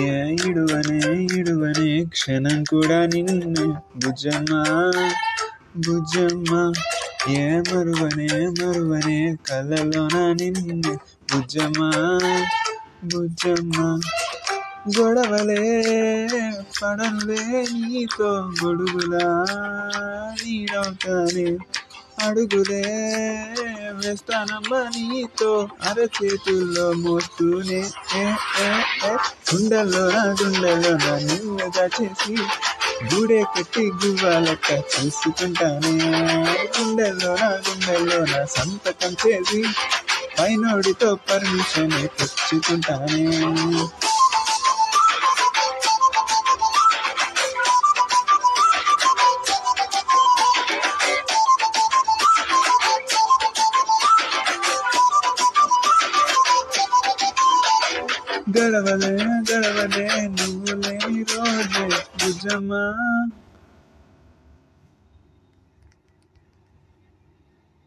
ఏ ఇడువనే ఇడువనే క్షణం కూడా నిన్ను భుజమ్మా భుజమ్మా. ఏ మరువనే మరువనే కలలోన నిన్ను భుజమ్మా భుజమ్మా. గొడవలే పడనులే నీతో గొడుగులా నీడవుతానే అడుగులే. వేస్తానమ్మా నీతో అరచేతుల్లో మోస్తూనే ఏ ఏ ఏ. గుండెల్లో నా గుండెల్లో నా గూడే కట్టి గువ్వాలక్క చూసుకుంటానే. గుండెల్లో నా గుండెల్లో నా సంతకం చేసి పైనోడితో పర్మిషన్ తెచ్చుకుంటానే. గడవలే గడవలే నువ్వు లేని రోజే భుజమా